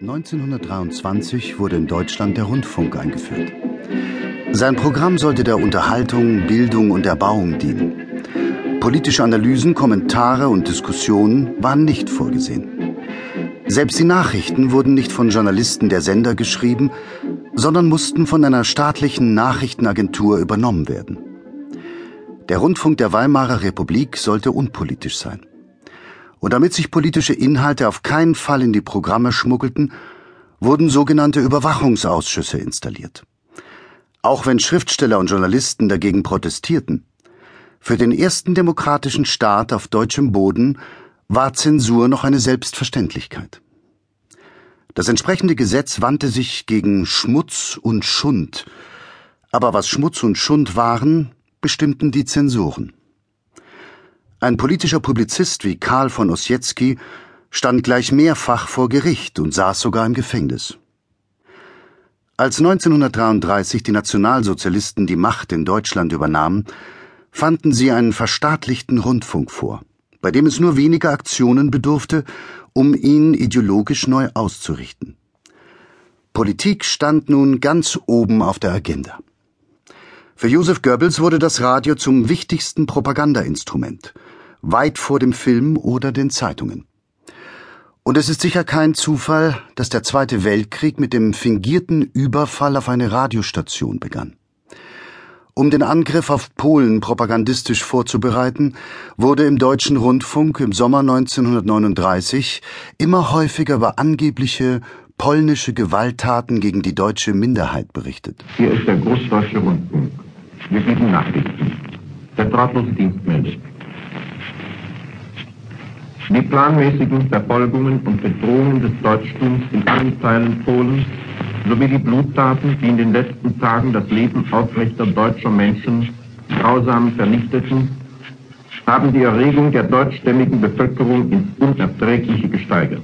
1923 wurde in Deutschland der Rundfunk eingeführt. Sein Programm sollte der Unterhaltung, Bildung und Erbauung dienen. Politische Analysen, Kommentare und Diskussionen waren nicht vorgesehen. Selbst die Nachrichten wurden nicht von Journalisten der Sender geschrieben, sondern mussten von einer staatlichen Nachrichtenagentur übernommen werden. Der Rundfunk der Weimarer Republik sollte unpolitisch sein. Und damit sich politische Inhalte auf keinen Fall in die Programme schmuggelten, wurden sogenannte Überwachungsausschüsse installiert. Auch wenn Schriftsteller und Journalisten dagegen protestierten, für den ersten demokratischen Staat auf deutschem Boden war Zensur noch eine Selbstverständlichkeit. Das entsprechende Gesetz wandte sich gegen Schmutz und Schund, aber was Schmutz und Schund waren, bestimmten die Zensoren. Ein politischer Publizist wie Karl von Ossietzky stand gleich mehrfach vor Gericht und saß sogar im Gefängnis. Als 1933 die Nationalsozialisten die Macht in Deutschland übernahmen, fanden sie einen verstaatlichten Rundfunk vor, bei dem es nur wenige Aktionen bedurfte, um ihn ideologisch neu auszurichten. Politik stand nun ganz oben auf der Agenda. Für Joseph Goebbels wurde das Radio zum wichtigsten Propagandainstrument, weit vor dem Film oder den Zeitungen. Und es ist sicher kein Zufall, dass der Zweite Weltkrieg mit dem fingierten Überfall auf eine Radiostation begann. Um den Angriff auf Polen propagandistisch vorzubereiten, wurde im deutschen Rundfunk im Sommer 1939 immer häufiger über angebliche polnische Gewalttaten gegen die deutsche Minderheit berichtet. Hier ist der Großdeutsche Rundfunk. Wir geben Nachrichten. Der drahtlose Dienst meldet. Die planmäßigen Verfolgungen und Bedrohungen des Deutschtums in allen Teilen Polens sowie die Bluttaten, die in den letzten Tagen das Leben aufrechter deutscher Menschen grausam vernichteten, haben die Erregung der deutschstämmigen Bevölkerung ins Unerträgliche gesteigert.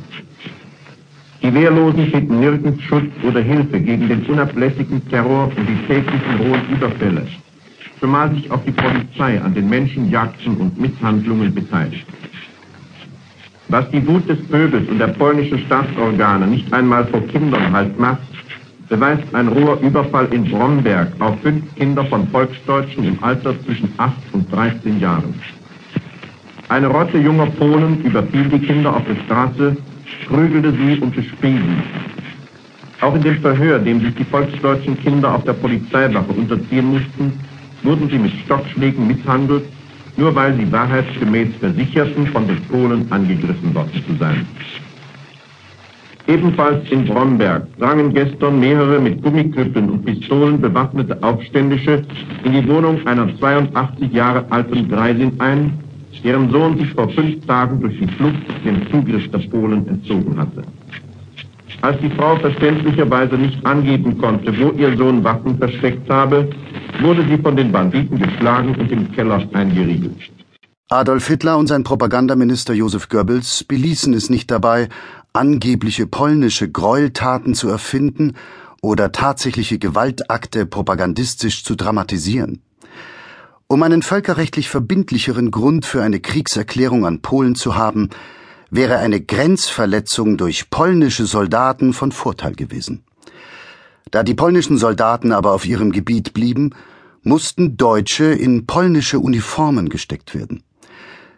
Die Wehrlosen finden nirgends Schutz oder Hilfe gegen den unablässigen Terror und die täglichen rohen Überfälle, zumal sich auch die Polizei an den Menschenjagden und Misshandlungen beteiligt. Was die Wut des Pöbels und der polnischen Staatsorgane nicht einmal vor Kindern halt macht, beweist ein roher Überfall in Bromberg auf fünf Kinder von Volksdeutschen im Alter zwischen 8 und 13 Jahren. Eine Rotte junger Polen überfiel die Kinder auf der Straße, prügelte sie und bespiel sie. Auch in dem Verhör, dem sich die volksdeutschen Kinder auf der Polizeiwache unterziehen mussten, wurden sie mit Stockschlägen misshandelt, nur weil sie wahrheitsgemäß versicherten, von den Polen angegriffen worden zu sein. Ebenfalls in Bromberg drangen gestern mehrere mit Gummiknüppeln und Pistolen bewaffnete Aufständische in die Wohnung einer 82 Jahre alten Greisin ein, deren Sohn sich vor fünf Tagen durch die Flucht dem Zugriff der Polen entzogen hatte. Als die Frau verständlicherweise nicht angeben konnte, wo ihr Sohn Waffen versteckt habe, wurde sie von den Banditen geschlagen und im Keller eingeriegelt. Adolf Hitler und sein Propagandaminister Josef Goebbels beließen es nicht dabei, angebliche polnische Gräueltaten zu erfinden oder tatsächliche Gewaltakte propagandistisch zu dramatisieren. Um einen völkerrechtlich verbindlicheren Grund für eine Kriegserklärung an Polen zu haben, wäre eine Grenzverletzung durch polnische Soldaten von Vorteil gewesen. Da die polnischen Soldaten aber auf ihrem Gebiet blieben, mussten Deutsche in polnische Uniformen gesteckt werden.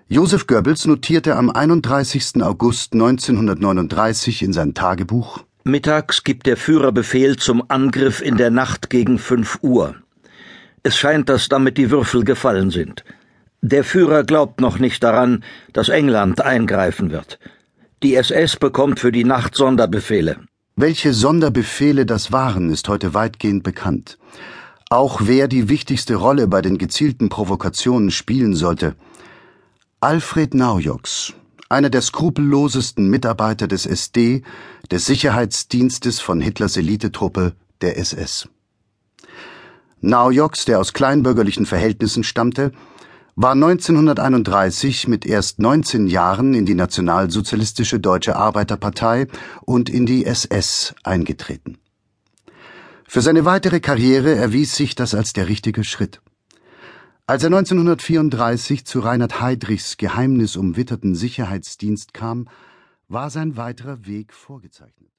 Josef Goebbels notierte am 31. August 1939 in sein Tagebuch Mittags gibt der Führer Befehl zum Angriff in der Nacht gegen fünf Uhr. Es scheint, dass damit die Würfel gefallen sind. Der Führer glaubt noch nicht daran, dass England eingreifen wird. Die SS bekommt für die Nacht Sonderbefehle. Welche Sonderbefehle das waren, ist heute weitgehend bekannt. Auch wer die wichtigste Rolle bei den gezielten Provokationen spielen sollte. Alfred Naujoks, einer der skrupellosesten Mitarbeiter des SD, des Sicherheitsdienstes von Hitlers Elitetruppe, der SS. Naujoks, der aus kleinbürgerlichen Verhältnissen stammte, war 1931 mit erst 19 Jahren in die Nationalsozialistische Deutsche Arbeiterpartei und in die SS eingetreten. Für seine weitere Karriere erwies sich das als der richtige Schritt. Als er 1934 zu Reinhard Heydrichs geheimnisumwitterten Sicherheitsdienst kam, war sein weiterer Weg vorgezeichnet